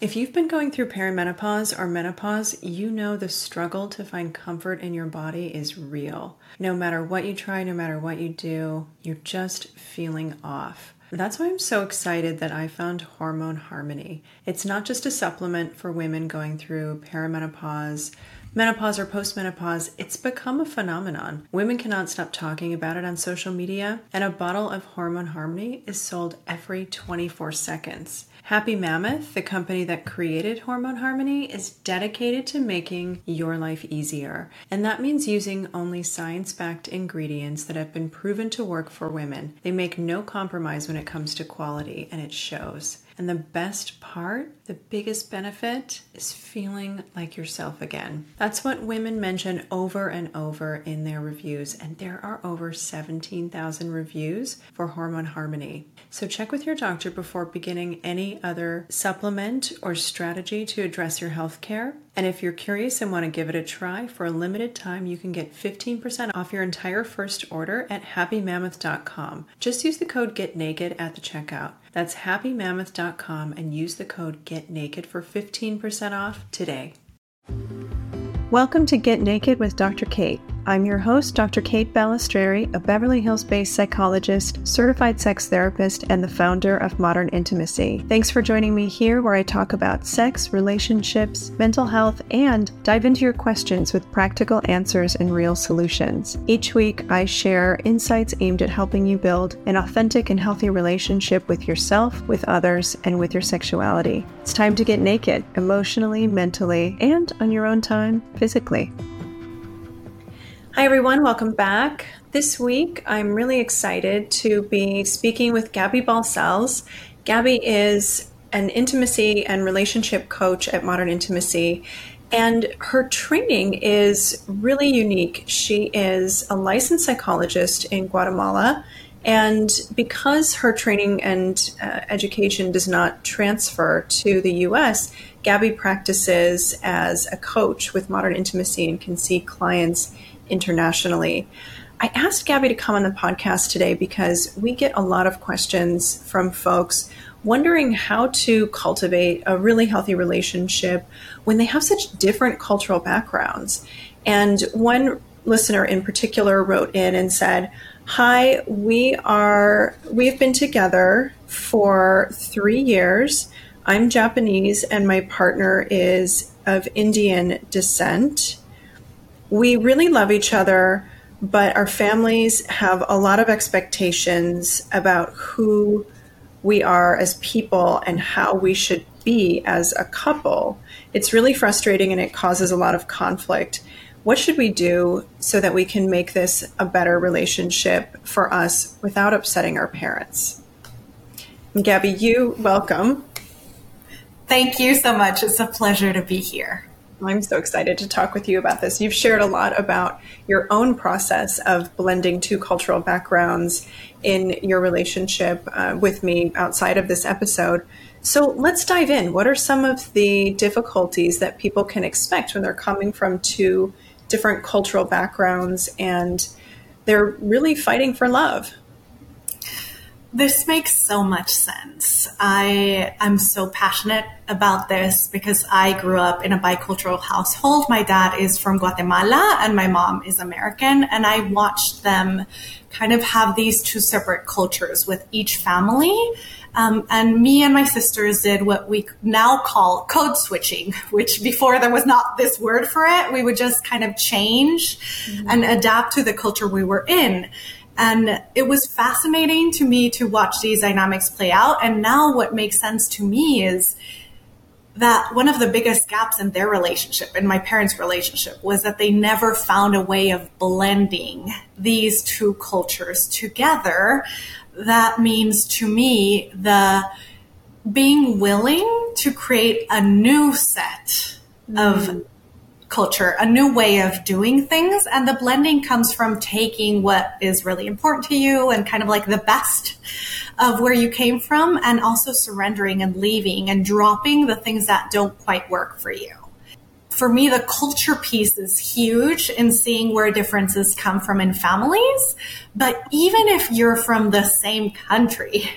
If you've been going through perimenopause or menopause, you know the struggle to find comfort in your body is real. No matter what you try, no matter what you do, you're just feeling off. That's why I'm so excited that I found Hormone Harmony. It's not just a supplement for women going through perimenopause, menopause, or postmenopause. It's become a phenomenon. Women cannot stop talking about it on social media, and a bottle of Hormone Harmony is sold every 24 seconds. Happy Mammoth, the company that created Hormone Harmony, is dedicated to making your life easier. And that means using only science backed ingredients that have been proven to work for women. They make no compromise when it comes to quality, and it shows. And the best part, the biggest benefit, is feeling like yourself again. That's what women mention over and over in their reviews, and there are over 17,000 reviews for Hormone Harmony. So check with your doctor before beginning any other supplement or strategy to address your health care. And if you're curious and want to give it a try, for a limited time, you can get 15% off your entire first order at happymammoth.com. Just use the code GETNAKED at the checkout. That's happymammoth.com and use the code GETNAKED for 15% off today. Welcome to Get Naked with Dr. Kate. I'm your host, Dr. Kate Balistreri, a Beverly Hills based psychologist, certified sex therapist, and the founder of Modern Intimacy. Thanks for joining me here, where I talk about sex, relationships, mental health, and dive into your questions with practical answers and real solutions. Each week, I share insights aimed at helping you build an authentic and healthy relationship with yourself, with others, and with your sexuality. It's time to get naked, emotionally, mentally, and on your own time, physically. Hi, everyone. Welcome back. This week, I'm really excited to be speaking with Gaby Balsells. Gaby is an intimacy and relationship coach at Modern Intimacy, and her training is really unique. She is a licensed psychologist in Guatemala. And because her training and uh, education does not transfer to the US, Gaby practices as a coach with Modern Intimacy and can see clients internationally. I asked Gaby to come on the podcast today because we get a lot of questions from folks wondering how to cultivate a really healthy relationship when they have such different cultural backgrounds. And one listener in particular wrote in and said, Hi, we are, we've been together for three years. I'm Japanese and my partner is of Indian descent we really love each other, but our families have a lot of expectations about who we are as people and how we should be as a couple. It's really frustrating and it causes a lot of conflict. What should we do so that we can make this a better relationship for us without upsetting our parents? Gaby, you welcome. Thank you so much. It's a pleasure to be here. I'm so excited to talk with you about this. You've shared a lot about your own process of blending two cultural backgrounds in your relationship uh, with me outside of this episode. So let's dive in. What are some of the difficulties that people can expect when they're coming from two different cultural backgrounds and they're really fighting for love? This makes so much sense. I am so passionate about this because I grew up in a bicultural household. My dad is from Guatemala and my mom is American, and I watched them kind of have these two separate cultures with each family. Um, and me and my sisters did what we now call code switching, which before there was not this word for it. We would just kind of change mm-hmm. and adapt to the culture we were in. And it was fascinating to me to watch these dynamics play out. And now what makes sense to me is that one of the biggest gaps in their relationship, in my parents' relationship, was that they never found a way of blending these two cultures together. That means to me the being willing to create a new set mm. of culture, a new way of doing things. And the blending comes from taking what is really important to you and kind of like the best of where you came from and also surrendering and leaving and dropping the things that don't quite work for you. For me, the culture piece is huge in seeing where differences come from in families. But even if you're from the same country,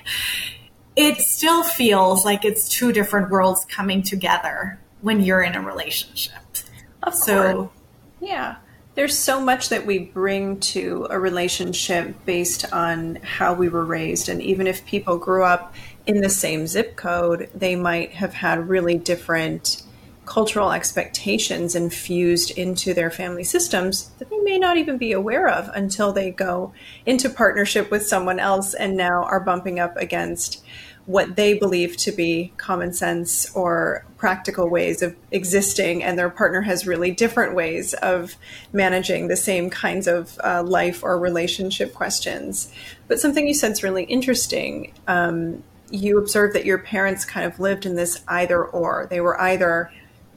it still feels like it's two different worlds coming together when you're in a relationship. Of so, course. Yeah. There's so much that we bring to a relationship based on how we were raised. And even if people grew up in the same zip code, they might have had really different cultural expectations infused into their family systems that they may not even be aware of until they go into partnership with someone else and now are bumping up against what they believe to be common sense or practical ways of existing, and their partner has really different ways of managing the same kinds of uh, life or relationship questions. But something you said is really interesting. Um, you observed that your parents kind of lived in this either or. They were either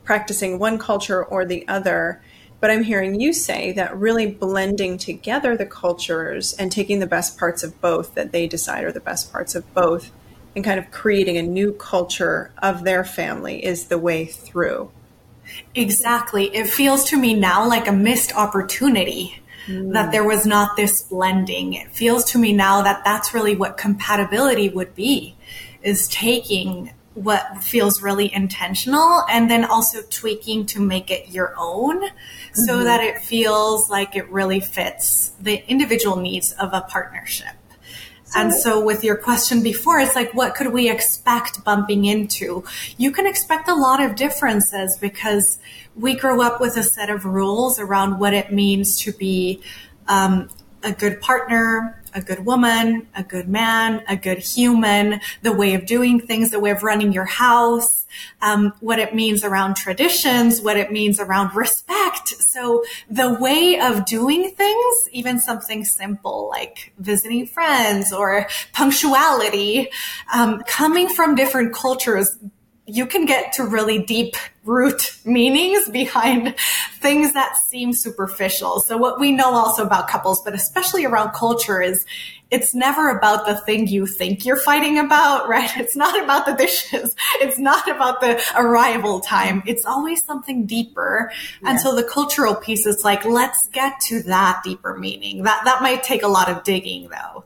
practicing one culture or the other. But I'm hearing you say that really blending together the cultures and taking the best parts of both that they decide are the best parts of both and kind of creating a new culture of their family is the way through. Exactly. It feels to me now like a missed opportunity mm. that there was not this blending. It feels to me now that that's really what compatibility would be is taking what feels really intentional and then also tweaking to make it your own so mm-hmm. that it feels like it really fits the individual needs of a partnership. And so with your question before, it's like, what could we expect bumping into? You can expect a lot of differences because we grow up with a set of rules around what it means to be um, a good partner, a good woman, a good man, a good human, the way of doing things, the way of running your house, um, what it means around traditions, what it means around respect. So the way of doing things, even something simple like visiting friends or punctuality, um, coming from different cultures you can get to really deep root meanings behind things that seem superficial. So what we know also about couples, but especially around culture is it's never about the thing you think you're fighting about, right? It's not about the dishes. It's not about the arrival time. It's always something deeper. And so the cultural piece is like, let's get to that deeper meaning. That, that might take a lot of digging though.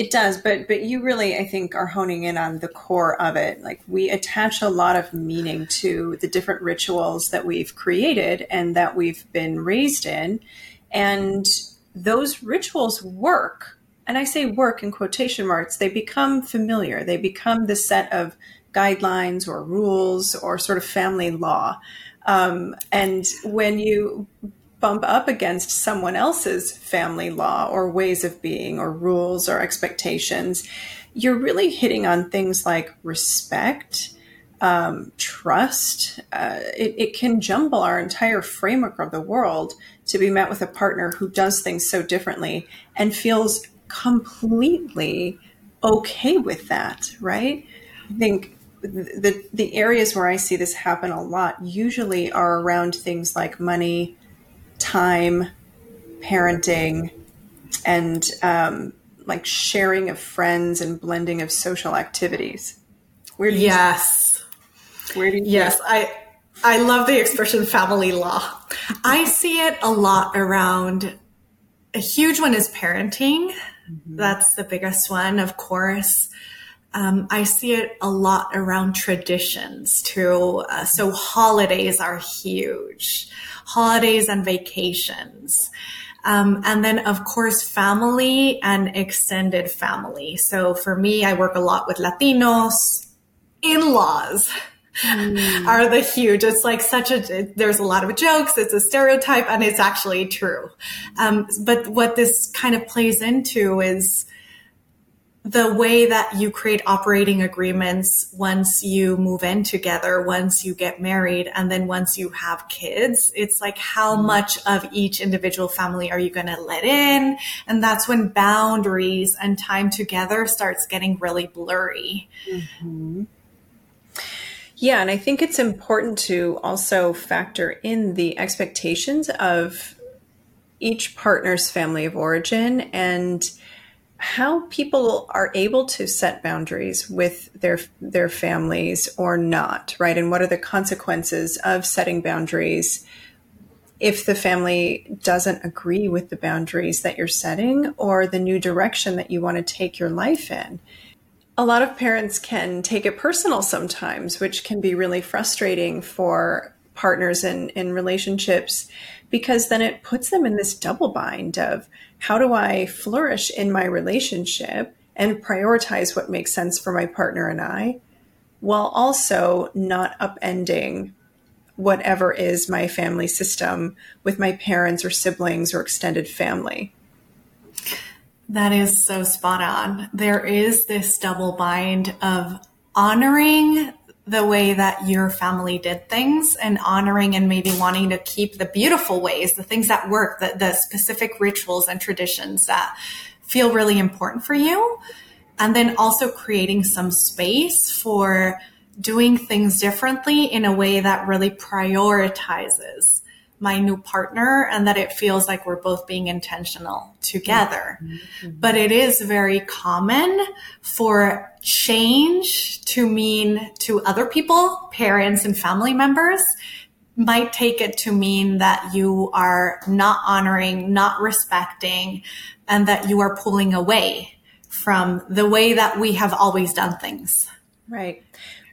It does, but but you really, I think, are honing in on the core of it. Like we attach a lot of meaning to the different rituals that we've created and that we've been raised in, and those rituals work. And I say work in quotation marks. They become familiar. They become the set of guidelines or rules or sort of family law. Um, and when you bump up against someone else's family law or ways of being or rules or expectations, you're really hitting on things like respect, um, trust. Uh, it, it, can jumble our entire framework of the world to be met with a partner who does things so differently and feels completely okay with that, right? I think the the areas where I see this happen a lot usually are around things like money, time, parenting, and um, like sharing of friends and blending of social activities. Where do you yes, where do you yes I I love the expression family law. I see it a lot around. A huge one is parenting. Mm-hmm. That's the biggest one, of course. Um, I see it a lot around traditions too. Uh, so holidays are huge holidays and vacations. Um, and then, of course, family and extended family. So for me, I work a lot with Latinos. In-laws mm. are the huge. It's like such a, there's a lot of jokes. It's a stereotype and it's actually true. Um, but what this kind of plays into is the way that you create operating agreements once you move in together, once you get married, and then once you have kids, it's like how mm-hmm. much of each individual family are you going to let in? And that's when boundaries and time together starts getting really blurry. Mm-hmm. Yeah, and I think it's important to also factor in the expectations of each partner's family of origin and how people are able to set boundaries with their their families or not, right? And what are the consequences of setting boundaries if the family doesn't agree with the boundaries that you're setting or the new direction that you want to take your life in? A lot of parents can take it personal sometimes, which can be really frustrating for partners in, in relationships because then it puts them in this double bind of how do I flourish in my relationship and prioritize what makes sense for my partner and I, while also not upending whatever is my family system with my parents or siblings or extended family. That is so spot on. There is this double bind of honoring the way that your family did things and honoring and maybe wanting to keep the beautiful ways, the things that work, the, the specific rituals and traditions that feel really important for you. And then also creating some space for doing things differently in a way that really prioritizes my new partner and that it feels like we're both being intentional together. Mm-hmm. But it is very common for change to mean to other people, parents and family members might take it to mean that you are not honoring, not respecting, and that you are pulling away from the way that we have always done things. Right.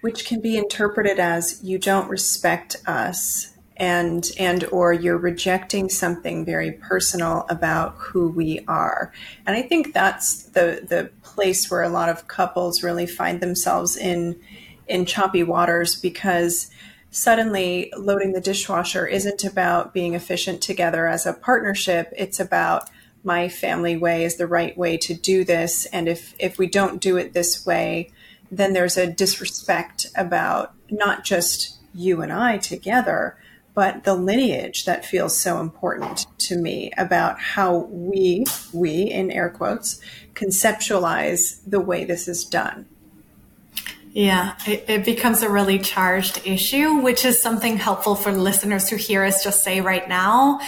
Which can be interpreted as you don't respect us and and or you're rejecting something very personal about who we are. And i think that's the the place where a lot of couples really find themselves in in choppy waters because suddenly loading the dishwasher isn't about being efficient together as a partnership. It's about my family way is the right way to do this. And if if we don't do it this way then there's a disrespect about not just you and I together but the lineage that feels so important to me about how we, we in air quotes, conceptualize the way this is done. Yeah, it, it, becomes a really charged issue, which is something helpful for listeners who hear us just say right now.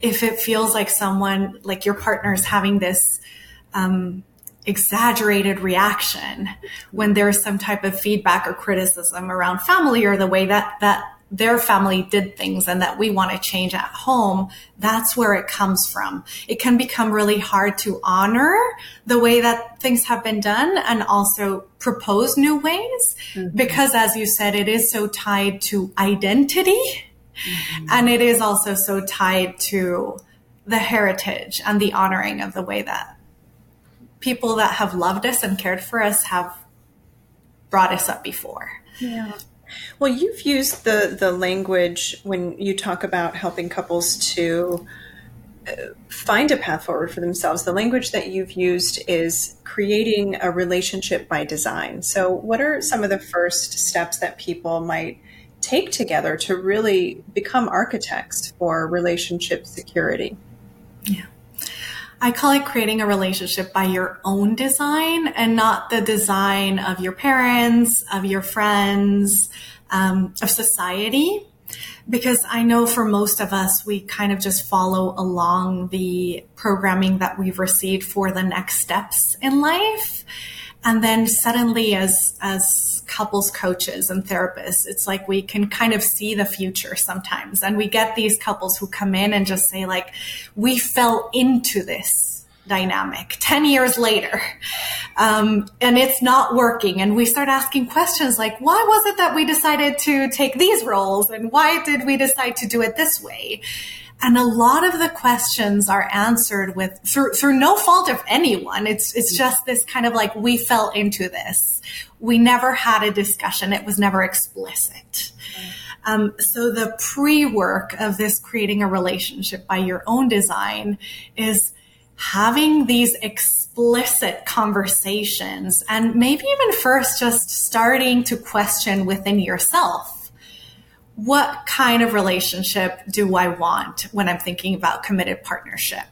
If it feels like someone, like your partner is having this, um, exaggerated reaction when there's some type of feedback or criticism around family or the way that that their family did things and that we want to change at home, that's where it comes from. It can become really hard to honor the way that things have been done and also propose new ways mm-hmm. because as you said, it is so tied to identity mm-hmm. and it is also so tied to the heritage and the honoring of the way that people that have loved us and cared for us have brought us up before. Yeah. Well, you've used the the language when you talk about helping couples to uh, find a path forward for themselves. The language that you've used is creating a relationship by design. So, what are some of the first steps that people might take together to really become architects for relationship security? Yeah. I call it creating a relationship by your own design and not the design of your parents, of your friends, um, of society. Because I know for most of us, we kind of just follow along the programming that we've received for the next steps in life. And then suddenly as, as couples coaches and therapists, it's like we can kind of see the future sometimes. And we get these couples who come in and just say like, we fell into this dynamic 10 years later. Um, and it's not working. And we start asking questions like why was it that we decided to take these roles? And why did we decide to do it this way? And a lot of the questions are answered with through, through no fault of anyone. It's it's just this kind of like we fell into this. We never had a discussion. It was never explicit. Um, so the pre work of this creating a relationship by your own design is having these explicit conversations and maybe even first just starting to question within yourself what kind of relationship do I want when I'm thinking about committed partnership?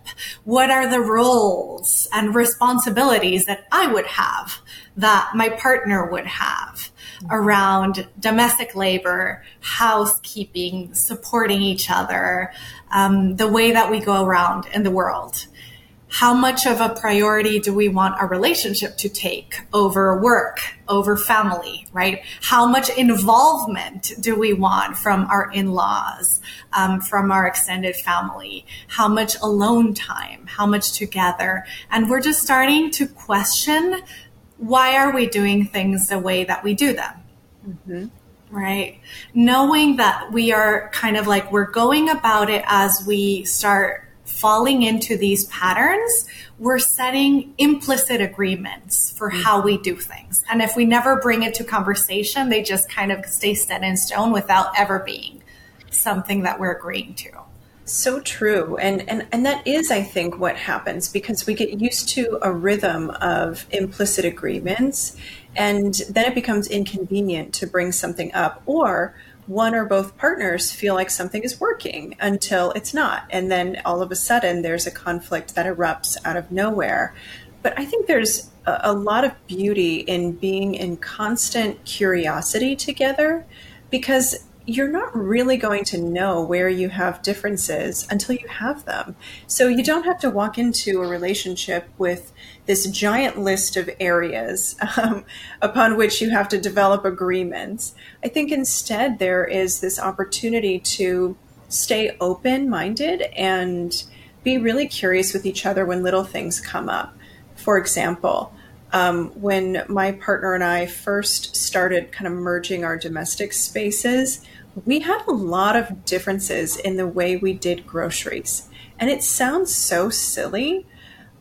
What are the roles and responsibilities that I would have that my partner would have around domestic labor, housekeeping, supporting each other, um, the way that we go around in the world? How much of a priority do we want our relationship to take over work, over family, right? How much involvement do we want from our in-laws, um, from our extended family? How much alone time? How much together? And we're just starting to question why are we doing things the way that we do them? Mm-hmm right? Knowing that we are kind of like we're going about it as we start falling into these patterns, we're setting implicit agreements for mm-hmm. how we do things. And if we never bring it to conversation, they just kind of stay set in stone without ever being something that we're agreeing to. So true. And, and and that is I think what happens because we get used to a rhythm of implicit agreements and then it becomes inconvenient to bring something up or one or both partners feel like something is working until it's not. And then all of a sudden there's a conflict that erupts out of nowhere. But I think there's a, lot of beauty in being in constant curiosity together because you're not really going to know where you have differences until you have them. So you don't have to walk into a relationship with this giant list of areas um, upon which you have to develop agreements. I think instead there is this opportunity to stay open minded and be really curious with each other when little things come up. For example, um, when my partner and I first started kind of merging our domestic spaces, we had a lot of differences in the way we did groceries. And it sounds so silly,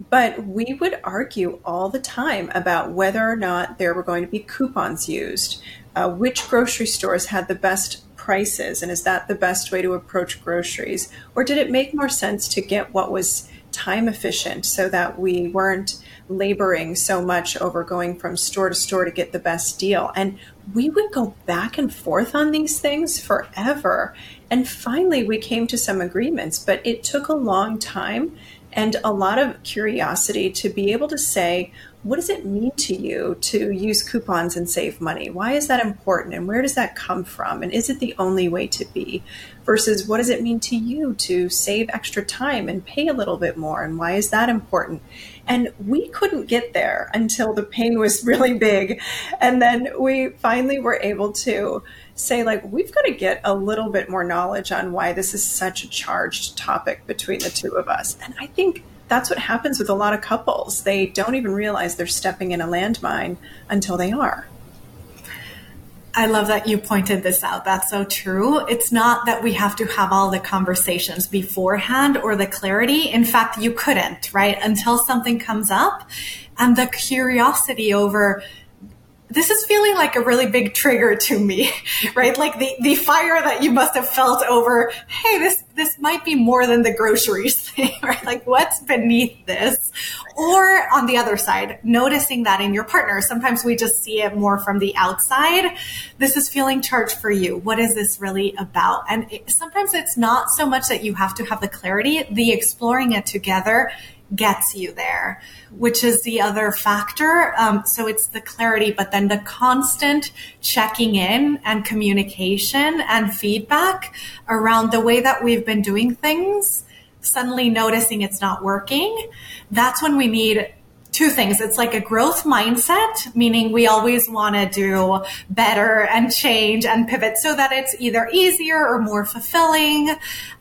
but we would argue all the time about whether or not there were going to be coupons used, uh, which grocery stores had the best prices, and is that the best way to approach groceries? Or did it make more sense to get what was time efficient so that we weren't laboring so much over going from store to store to get the best deal. And we would go back and forth on these things forever. And finally, we came to some agreements, but it took a long time and a lot of curiosity to be able to say, what does it mean to you to use coupons and save money? Why is that important? And where does that come from? And is it the only way to be? Versus what does it mean to you to save extra time and pay a little bit more? And why is that important? And we couldn't get there until the pain was really big. And then we finally were able to say, like, we've got to get a little bit more knowledge on why this is such a charged topic between the two of us. And I think that's what happens with a lot of couples. They don't even realize they're stepping in a landmine until they are. I love that you pointed this out. That's so true. It's not that we have to have all the conversations beforehand or the clarity. In fact, you couldn't, right? Until something comes up and the curiosity over this is feeling like a really big trigger to me, right? Like the, the fire that you must have felt over, hey, this, this might be more than the groceries thing, right? Like what's beneath this? Or on the other side, noticing that in your partner. Sometimes we just see it more from the outside. This is feeling charged for you. What is this really about? And it, sometimes it's not so much that you have to have the clarity, the exploring it together gets you there, which is the other factor. Um, so it's the clarity, but then the constant checking in and communication and feedback around the way that we've been doing things, suddenly noticing it's not working. That's when we need two things. It's like a growth mindset, meaning we always want to do better and change and pivot so that it's either easier or more fulfilling.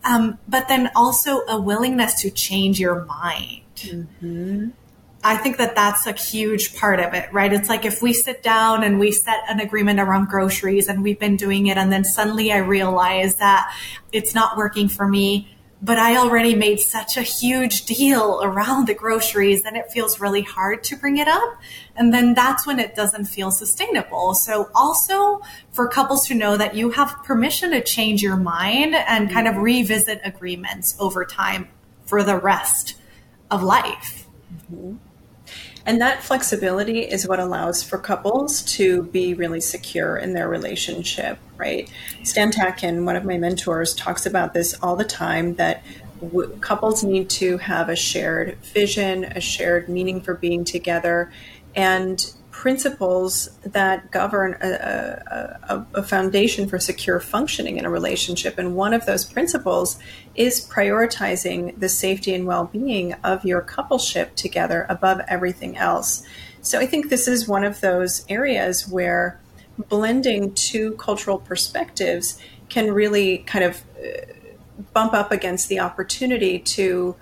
Um, but then also a willingness to change your mind. Mm-hmm. I think that that's a huge part of it, right? It's like if we sit down and we set an agreement around groceries and we've been doing it and then suddenly I realize that it's not working for me, but I already made such a huge deal around the groceries and it feels really hard to bring it up. And then that's when it doesn't feel sustainable. So also for couples to know that you have permission to change your mind and kind of revisit agreements over time for the rest of life. Mm-hmm. And that flexibility is what allows for couples to be really secure in their relationship, right? Stan Tatkin, one of my mentors, talks about this all the time that w- couples need to have a shared vision, a shared meaning for being together, and principles that govern a, a, a, foundation for secure functioning in a relationship. And one of those principles is prioritizing the safety and well being of your coupleship together above everything else. So I think this is one of those areas where blending two cultural perspectives can really kind of uh, bump up against the opportunity to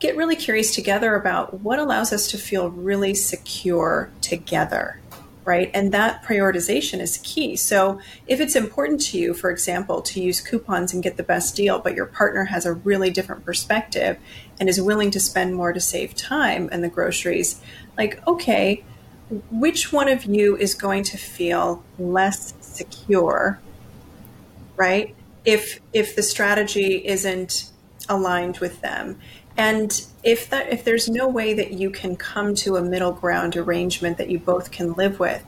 get really curious together about what allows us to feel really secure together right? And that prioritization is key. So if it's important to you, for example, to use coupons and get the best deal, but your partner has a really different perspective and is willing to spend more to save time and the groceries, like, okay, which one of you is going to feel less secure, right? If if the strategy isn't aligned with them and if that if there's no way that you can come to a middle ground arrangement that you both can live with,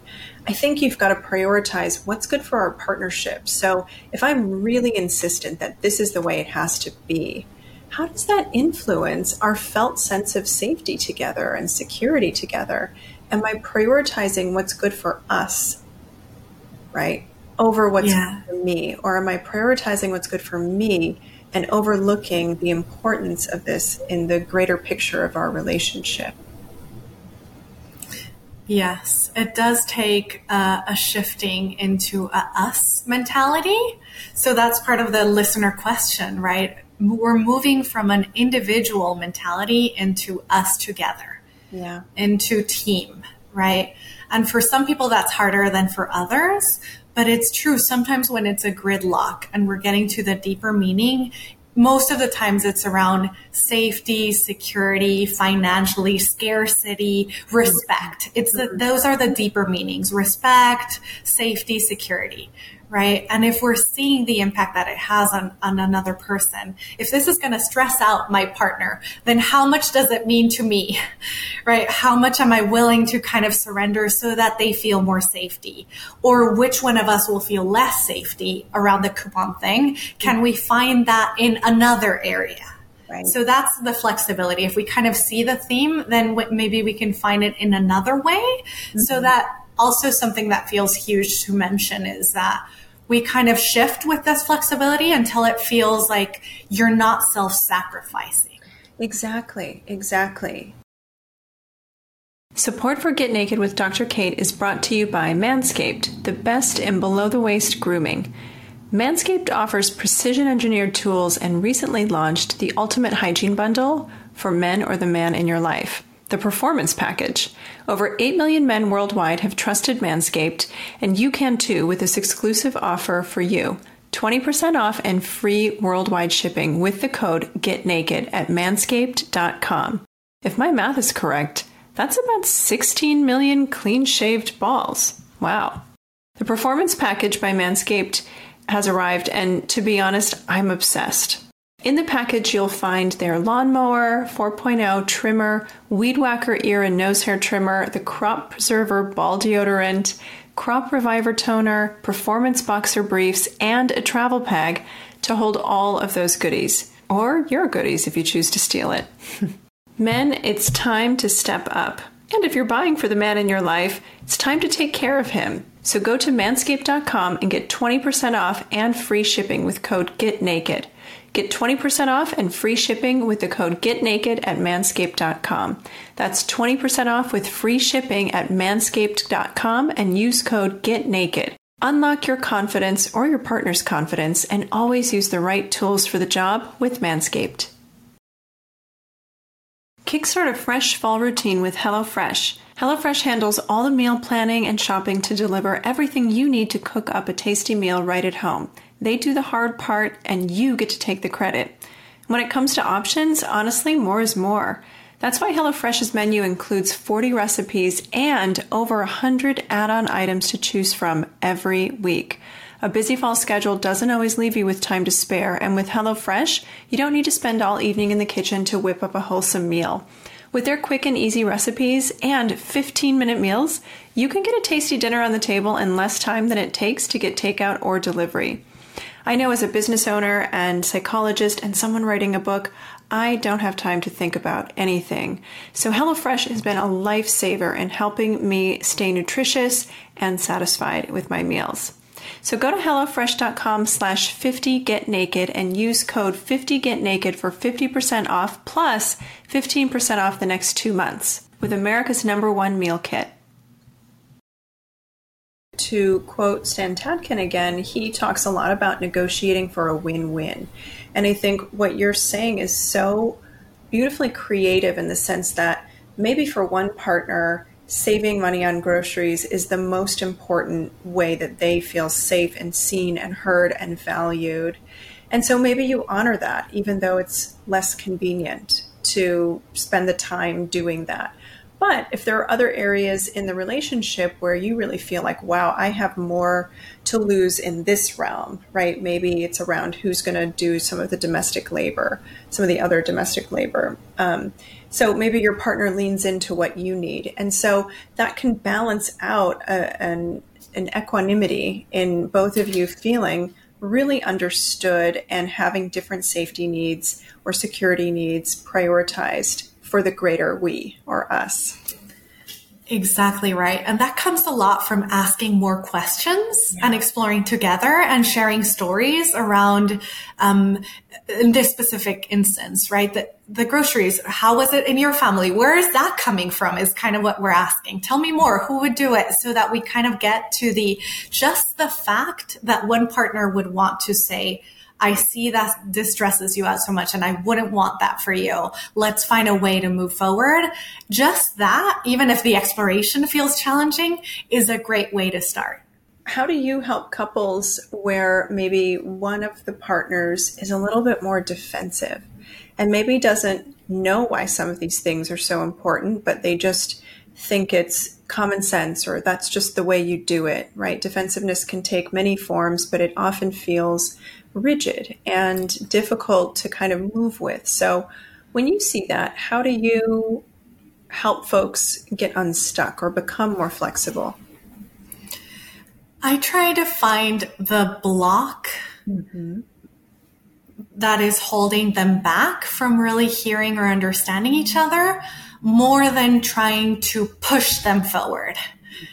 I think you've got to prioritize what's good for our partnership. So if I'm really insistent that this is the way it has to be, how does that influence our felt sense of safety together and security together? Am I prioritizing what's good for us, right, over what's yeah. good for me? Or am I prioritizing what's good for me and overlooking the importance of this in the greater picture of our relationship. Yes, it does take uh, a shifting into a us mentality. So that's part of the listener question, right? We're moving from an individual mentality into us together. Yeah. Into team, right? And for some people that's harder than for others. But it's true. Sometimes when it's a gridlock and we're getting to the deeper meaning, most of the times it's around safety, security, financially, scarcity, respect. It's the, mm-hmm. those are the deeper meanings, respect, safety, security right? And if we're seeing the impact that it has on, on another person, if this is going to stress out my partner, then how much does it mean to me, right? How much am I willing to kind of surrender so that they feel more safety? Or which one of us will feel less safety around the coupon thing? Can we find that in another area? Right. So that's the flexibility. If we kind of see the theme, then maybe we can find it in another way. Mm-hmm. So that also something that feels huge to mention is that we kind of shift with this flexibility until it feels like you're not self sacrificing. Exactly, exactly. Support for Get Naked with Dr. Kate is brought to you by Manscaped, the best in below the waist grooming. Manscaped offers precision engineered tools and recently launched the Ultimate Hygiene Bundle for men or the man in your life the Performance Package. Over 8 million men worldwide have trusted Manscaped, and you can too with this exclusive offer for you. 20% off and free worldwide shipping with the code GETNAKED at manscaped.com. If my math is correct, that's about 16 million clean shaved balls. Wow. The Performance Package by Manscaped has arrived, and to be honest, I'm obsessed. In the package, you'll find their lawnmower 4.0 trimmer, weed whacker ear and nose hair trimmer, the crop preserver ball deodorant, crop reviver toner, performance boxer briefs, and a travel bag to hold all of those goodies. Or your goodies if you choose to steal it. Men, it's time to step up. And if you're buying for the man in your life, it's time to take care of him. So go to manscaped.com and get 20% off and free shipping with code GETNAKED. Get 20% off and free shipping with the code GETNAKED at manscaped.com. That's 20% off with free shipping at manscaped.com and use code GETNAKED. Unlock your confidence or your partner's confidence and always use the right tools for the job with Manscaped. Kickstart a fresh fall routine with HelloFresh. HelloFresh handles all the meal planning and shopping to deliver everything you need to cook up a tasty meal right at home. They do the hard part, and you get to take the credit. When it comes to options, honestly, more is more. That's why HelloFresh's menu includes 40 recipes and over 100 add on items to choose from every week. A busy fall schedule doesn't always leave you with time to spare, and with HelloFresh, you don't need to spend all evening in the kitchen to whip up a wholesome meal. With their quick and easy recipes and 15 minute meals, you can get a tasty dinner on the table in less time than it takes to get takeout or delivery. I know as a business owner and psychologist and someone writing a book, I don't have time to think about anything. So HelloFresh has been a lifesaver in helping me stay nutritious and satisfied with my meals. So go to HelloFresh.com slash 50GetNaked and use code 50GetNaked for 50% off plus 15% off the next two months with America's number one meal kit. To quote Stan Tatkin again, he talks a lot about negotiating for a win win. And I think what you're saying is so beautifully creative in the sense that maybe for one partner, saving money on groceries is the most important way that they feel safe and seen and heard and valued. And so maybe you honor that, even though it's less convenient to spend the time doing that. But if there are other areas in the relationship where you really feel like, wow, I have more to lose in this realm, right? Maybe it's around who's going to do some of the domestic labor, some of the other domestic labor. Um, so maybe your partner leans into what you need. And so that can balance out a, an, an equanimity in both of you feeling really understood and having different safety needs or security needs prioritized for the greater we or us. Exactly right. And that comes a lot from asking more questions yeah. and exploring together and sharing stories around, um, in this specific instance, right? The, the groceries. How was it in your family? Where is that coming from is kind of what we're asking. Tell me more. Who would do it so that we kind of get to the, just the fact that one partner would want to say, I see that this stresses you out so much and I wouldn't want that for you. Let's find a way to move forward. Just that, even if the exploration feels challenging, is a great way to start. How do you help couples where maybe one of the partners is a little bit more defensive and maybe doesn't know why some of these things are so important, but they just think it's common sense or that's just the way you do it, right? Defensiveness can take many forms, but it often feels rigid and difficult to kind of move with. So, when you see that, how do you help folks get unstuck or become more flexible? I try to find the block mm-hmm. that is holding them back from really hearing or understanding each other more than trying to push them forward.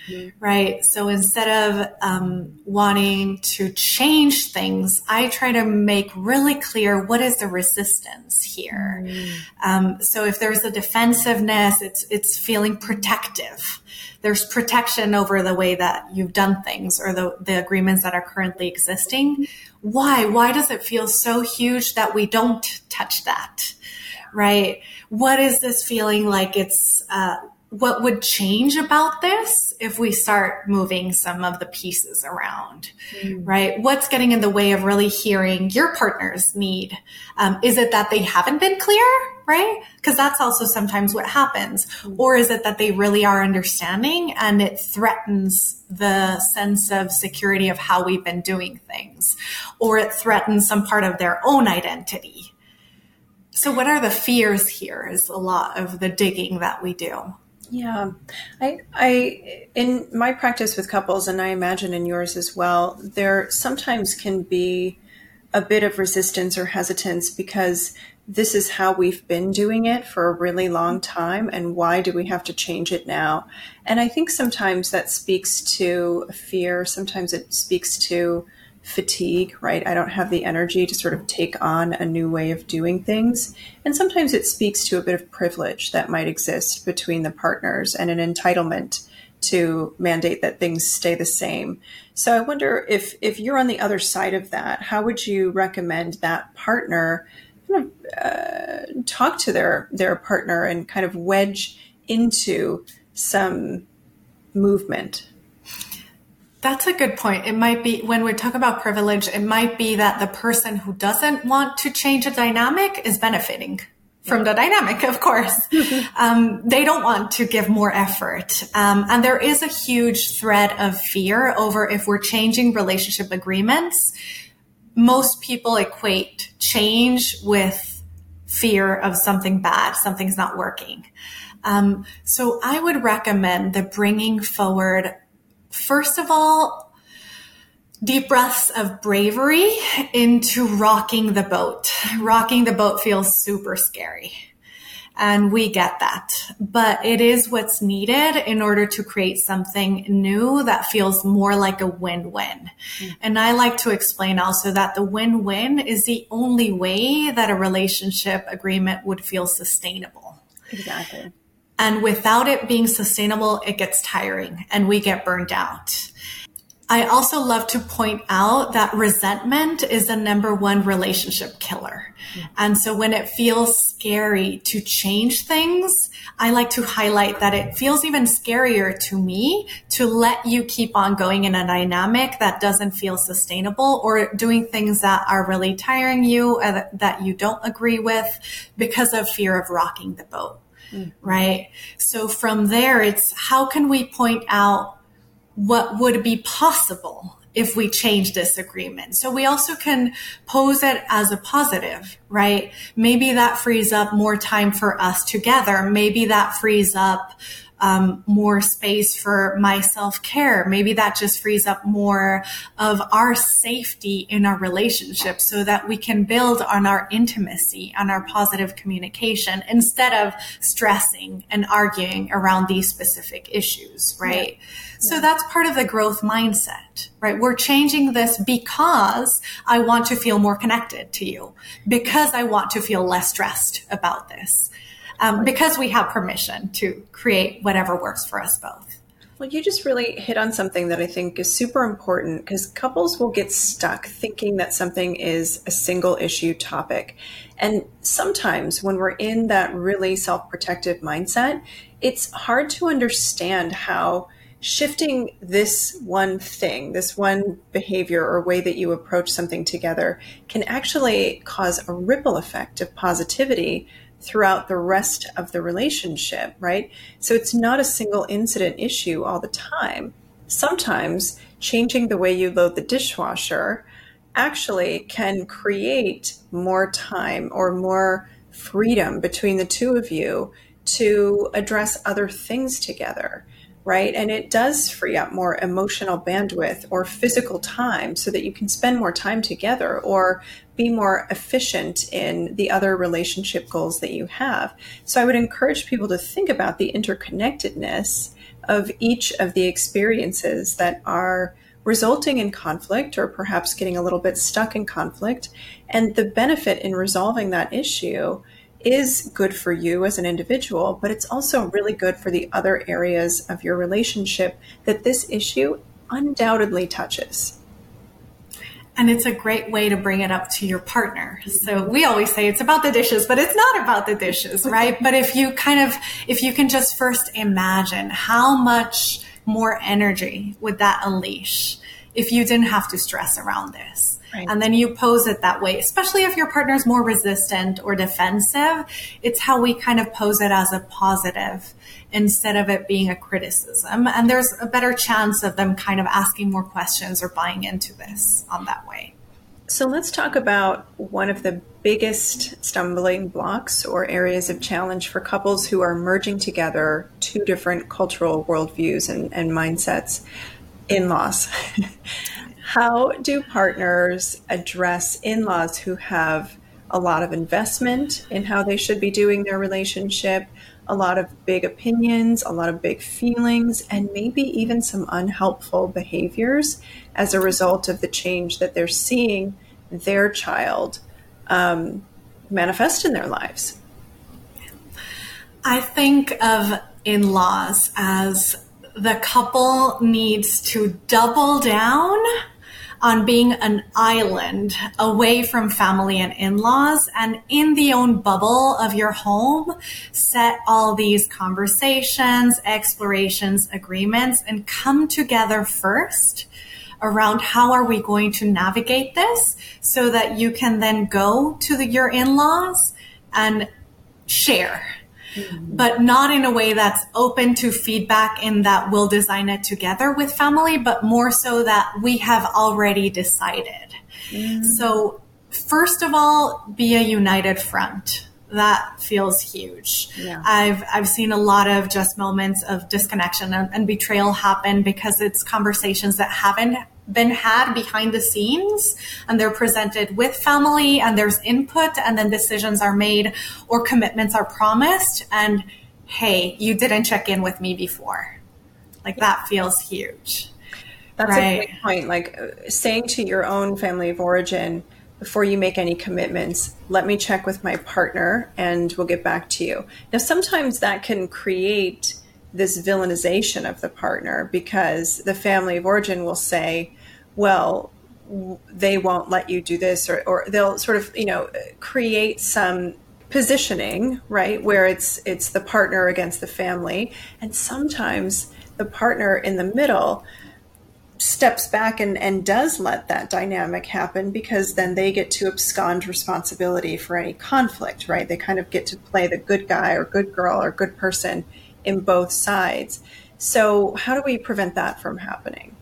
Mm-hmm. Right. So instead of um, wanting to change things, I try to make really clear what is the resistance here. Mm-hmm. Um, so if there's a defensiveness, it's it's feeling protective. There's protection over the way that you've done things or the, the agreements that are currently existing. Why? Why does it feel so huge that we don't touch that? Right? What is this feeling like it's uh, what would change about this if we start moving some of the pieces around, mm. right? What's getting in the way of really hearing your partner's need? Um, is it that they haven't been clear, right? Because that's also sometimes what happens. Mm. Or is it that they really are understanding and it threatens the sense of security of how we've been doing things? Or it threatens some part of their own identity. So what are the fears here is a lot of the digging that we do. Yeah. I I in my practice with couples and I imagine in yours as well, there sometimes can be a bit of resistance or hesitance because this is how we've been doing it for a really long time and why do we have to change it now? And I think sometimes that speaks to fear, sometimes it speaks to fatigue, right? I don't have the energy to sort of take on a new way of doing things. And sometimes it speaks to a bit of privilege that might exist between the partners and an entitlement to mandate that things stay the same. So I wonder if if you're on the other side of that, how would you recommend that partner kind of uh, talk to their their partner and kind of wedge into some movement that's a good point. It might be when we talk about privilege, it might be that the person who doesn't want to change a dynamic is benefiting from the dynamic, of course. um, they don't want to give more effort. Um, and there is a huge thread of fear over if we're changing relationship agreements. Most people equate change with fear of something bad, something's not working. Um, so I would recommend the bringing forward, first of all, deep breaths of bravery into rocking the boat. Rocking the boat feels super scary. And we get that, but it is what's needed in order to create something new that feels more like a win-win. Mm. And I like to explain also that the win-win is the only way that a relationship agreement would feel sustainable. Exactly. And without it being sustainable, it gets tiring and we get burned out. I also love to point out that resentment is the number one relationship killer. Mm-hmm. And so when it feels scary to change things, I like to highlight that it feels even scarier to me to let you keep on going in a dynamic that doesn't feel sustainable or doing things that are really tiring you that you don't agree with because of fear of rocking the boat. Mm-hmm. Right. So from there, it's how can we point out what would be possible if we change this agreement. So we also can pose it as a positive, right? Maybe that frees up more time for us together. Maybe that frees up um, more space for my self care. Maybe that just frees up more of our safety in our relationship so that we can build on our intimacy, on our positive communication instead of stressing and arguing around these specific issues, right? Yeah. So that's part of the growth mindset, right? We're changing this because I want to feel more connected to you, because I want to feel less stressed about this um, because we have permission to create whatever works for us both. Well, you just really hit on something that I think is super important because couples will get stuck thinking that something is a single issue topic. And sometimes when we're in that really self protective mindset, it's hard to understand how shifting this one thing, this one behavior or way that you approach something together can actually cause a ripple effect of positivity throughout the rest of the relationship, right? So it's not a single incident issue all the time. Sometimes changing the way you load the dishwasher actually can create more time or more freedom between the two of you to address other things together right? And it does free up more emotional bandwidth or physical time so that you can spend more time together or be more efficient in the other relationship goals that you have. So I would encourage people to think about the interconnectedness of each of the experiences that are resulting in conflict or perhaps getting a little bit stuck in conflict and the benefit in resolving that issue is good for you as an individual, but it's also really good for the other areas of your relationship that this issue undoubtedly touches. And it's a great way to bring it up to your partner. So we always say it's about the dishes, but it's not about the dishes, right? but if you kind of, if you can just first imagine how much more energy would that unleash if you didn't have to stress around this Right. And then you pose it that way, especially if your partner is more resistant or defensive. It's how we kind of pose it as a positive instead of it being a criticism. And there's a better chance of them kind of asking more questions or buying into this on that way. So let's talk about one of the biggest stumbling blocks or areas of challenge for couples who are merging together two different cultural worldviews and, and mindsets in laws. How do partners address in laws who have a lot of investment in how they should be doing their relationship, a lot of big opinions, a lot of big feelings, and maybe even some unhelpful behaviors as a result of the change that they're seeing their child um, manifest in their lives? I think of in laws as the couple needs to double down on being an island away from family and in-laws and in the own bubble of your home, set all these conversations, explorations, agreements, and come together first around how are we going to navigate this so that you can then go to the, your in-laws and share. Mm-hmm. But not in a way that's open to feedback in that we'll design it together with family, but more so that we have already decided. Mm-hmm. So first of all, be a united front that feels huge. Yeah. I've I've seen a lot of just moments of disconnection and, and, betrayal happen because it's conversations that haven't been had behind the scenes and they're presented with family and there's input and then decisions are made or commitments are promised and hey, you didn't check in with me before. Like that feels huge. That's right? a great point. Like saying to your own family of origin, before you make any commitments, let me check with my partner and we'll get back to you. Now, sometimes that can create this villainization of the partner because the family of origin will say, well, they won't let you do this, or, or they'll sort of, you know, create some positioning, right, where it's it's the partner against the family, and sometimes the partner in the middle steps back and, and does let that dynamic happen because then they get to abscond responsibility for any conflict, right? They kind of get to play the good guy or good girl or good person in both sides. So, how do we prevent that from happening?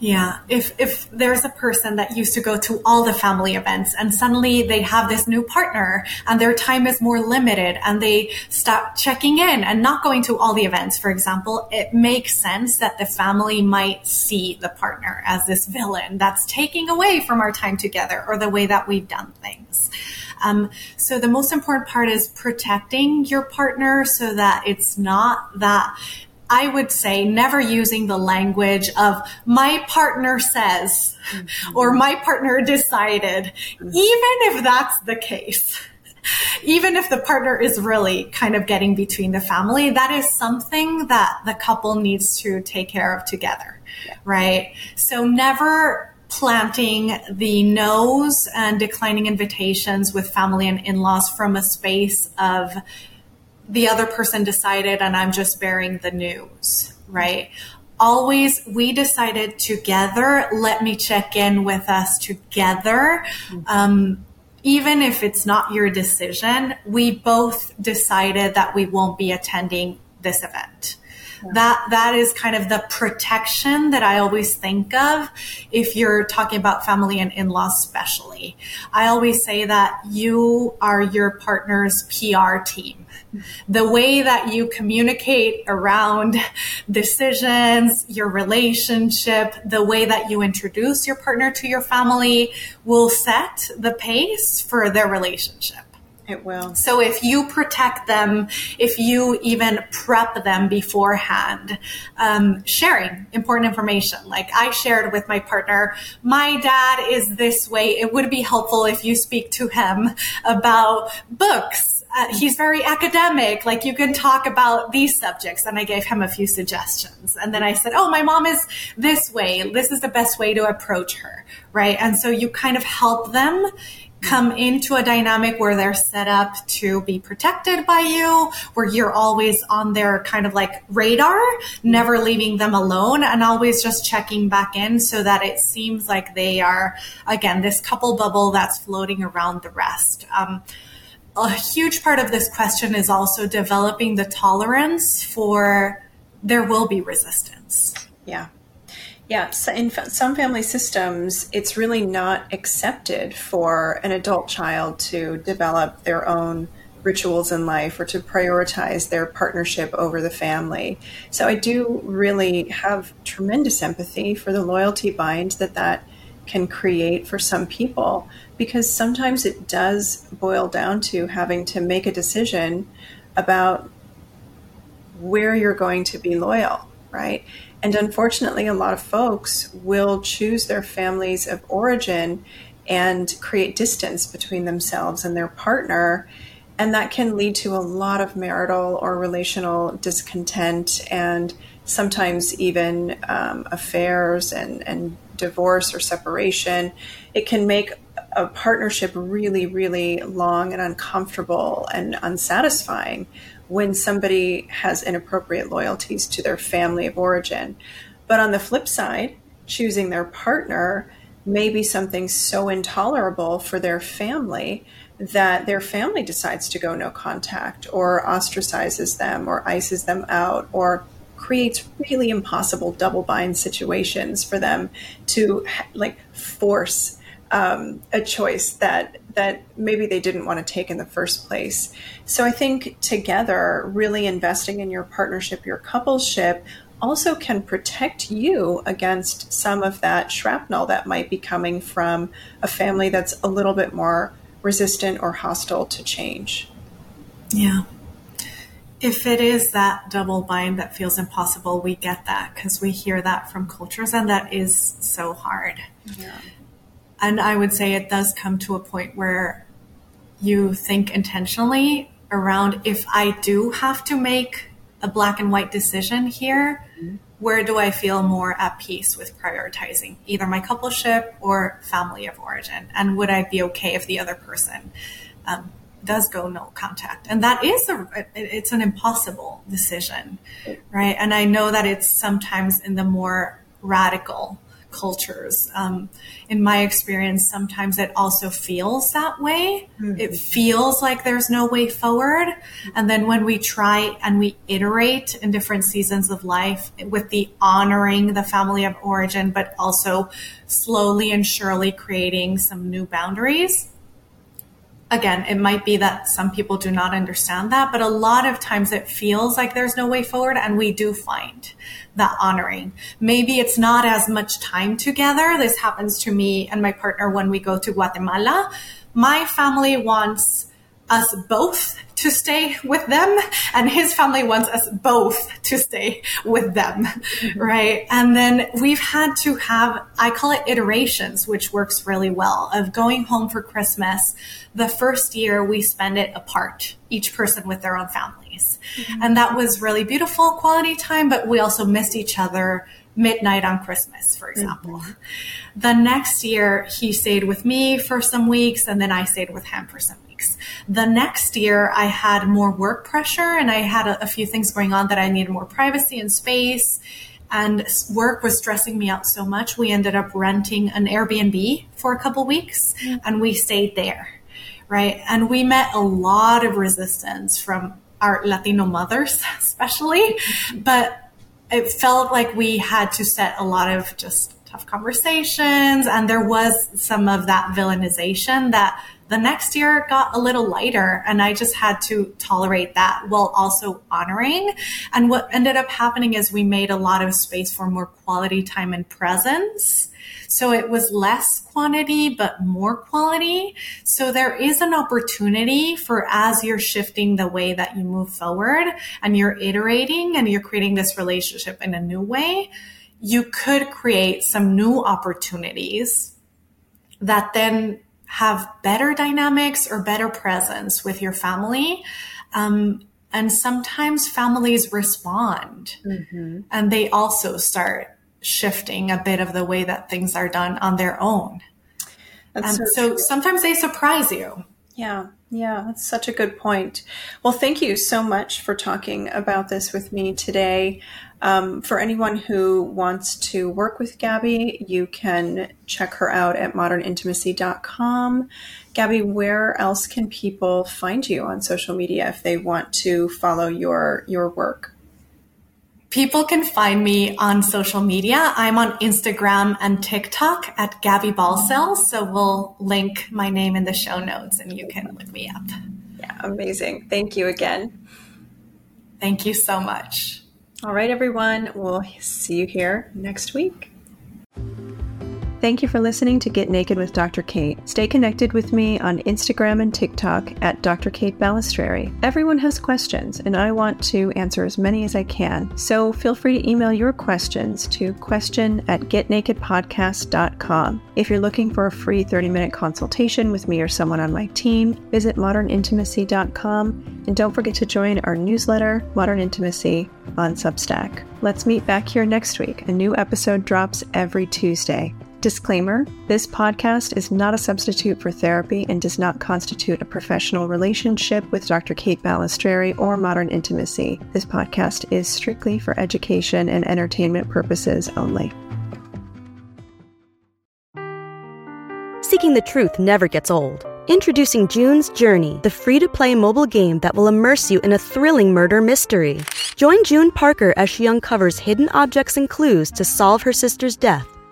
Yeah. If, if there's a person that used to go to all the family events and suddenly they have this new partner and their time is more limited and they stop checking in and not going to all the events, for example, it makes sense that the family might see the partner as this villain that's taking away from our time together or the way that we've done things. Um, so the most important part is protecting your partner so that it's not that I would say never using the language of my partner says mm-hmm. or my partner decided, mm-hmm. even if that's the case. Even if the partner is really kind of getting between the family, that is something that the couple needs to take care of together, yeah. right? So never planting the no's and declining invitations with family and in-laws from a space of the other person decided and I'm just bearing the news, right? Always, we decided together, let me check in with us together. Um, even if it's not your decision, we both decided that we won't be attending this event. That that is kind of the protection that I always think of if you're talking about family and in-laws especially. I always say that you are your partner's PR team the way that you communicate around decisions, your relationship, the way that you introduce your partner to your family will set the pace for their relationship. It will. So if you protect them, if you even prep them beforehand, um, sharing important information. Like I shared with my partner, my dad is this way. It would be helpful if you speak to him about books uh, he's very academic. Like you can talk about these subjects. And I gave him a few suggestions. And then I said, Oh, my mom is this way. This is the best way to approach her. Right. And so you kind of help them come into a dynamic where they're set up to be protected by you, where you're always on their kind of like radar, never leaving them alone and always just checking back in so that it seems like they are, again, this couple bubble that's floating around the rest. Um, a huge part of this question is also developing the tolerance for there will be resistance. Yeah. Yeah, so in some family systems, it's really not accepted for an adult child to develop their own rituals in life or to prioritize their partnership over the family. So I do really have tremendous empathy for the loyalty bind that that can create for some people because sometimes it does boil down to having to make a decision about where you're going to be loyal, right? And unfortunately, a lot of folks will choose their families of origin and create distance between themselves and their partner. And that can lead to a lot of marital or relational discontent and sometimes even um, affairs and, and divorce or separation. It can make a partnership really, really long and uncomfortable and unsatisfying when somebody has inappropriate loyalties to their family of origin. But on the flip side, choosing their partner may be something so intolerable for their family that their family decides to go no contact or ostracizes them or ices them out or creates really impossible double bind situations for them to like force um, a choice that that maybe they didn't want to take in the first place. So I think together, really investing in your partnership, your coupleship, also can protect you against some of that shrapnel that might be coming from a family that's a little bit more resistant or hostile to change. Yeah. If it is that double bind that feels impossible, we get that because we hear that from cultures, and that is so hard. Yeah. And I would say it does come to a point where you think intentionally around if I do have to make a black and white decision here, mm-hmm. where do I feel more at peace with prioritizing either my coupleship or family of origin? And would I be okay if the other person um, does go no contact? And that is a, it's an impossible decision, right? And I know that it's sometimes in the more radical cultures. Um, in my experience, sometimes it also feels that way. Mm-hmm. It feels like there's no way forward. And then when we try and we iterate in different seasons of life with the honoring the family of origin, but also slowly and surely creating some new boundaries, again, it might be that some people do not understand that, but a lot of times it feels like there's no way forward, and we do find that honoring. Maybe it's not as much time together. This happens to me and my partner when we go to Guatemala. My family wants us both to stay with them and his family wants us both to stay with them mm-hmm. right and then we've had to have i call it iterations which works really well of going home for christmas the first year we spend it apart each person with their own families mm-hmm. and that was really beautiful quality time but we also missed each other midnight on Christmas, for example. Mm-hmm. The next year, he stayed with me for some weeks, and then I stayed with him for some weeks. The next year, I had more work pressure and I had a, a few things going on that I needed more privacy and space. And work was stressing me out so much. We ended up renting an Airbnb for a couple weeks mm-hmm. and we stayed there. Right. And we met a lot of resistance from our Latino mothers, especially, mm-hmm. but it felt like we had to set a lot of just tough conversations. And there was some of that villainization that the next year got a little lighter and I just had to tolerate that while also honoring. And what ended up happening is we made a lot of space for more quality time and presence. So it was less quantity, but more quality. So there is an opportunity for as you're shifting the way that you move forward and you're iterating and you're creating this relationship in a new way, you could create some new opportunities that then have better dynamics or better presence with your family. Um, and sometimes families respond mm-hmm. and they also start shifting a bit of the way that things are done on their own. That's and so, so sometimes they surprise you. Yeah, yeah, that's such a good point. Well, thank you so much for talking about this with me today. Um, for anyone who wants to work with Gaby, you can check her out at modernintimacy.com. Gaby, where else can people find you on social media if they want to follow your your work? People can find me on social media. I'm on Instagram and TikTok at Gaby Balsells. So we'll link my name in the show notes and you can look me up. Yeah, amazing. Thank you again. Thank you so much. All right, everyone. We'll see you here next week. Thank you for listening to Get Naked with Dr. Kate. Stay connected with me on Instagram and TikTok at Dr. Kate Balestrieri. Everyone has questions, and I want to answer as many as I can. So feel free to email your questions to question at getnakedpodcast.com. If you're looking for a free 30 minute consultation with me or someone on my team, visit modernintimacy.com and don't forget to join our newsletter, Modern Intimacy, on Substack. Let's meet back here next week. A new episode drops every Tuesday. Disclaimer this podcast is not a substitute for therapy and does not constitute a professional relationship with Dr. Kate Balestrieri or Modern Intimacy. This podcast is strictly for education and entertainment purposes only. Seeking the truth never gets old. Introducing June's Journey, the free to play mobile game that will immerse you in a thrilling murder mystery. Join June Parker as she uncovers hidden objects and clues to solve her sister's death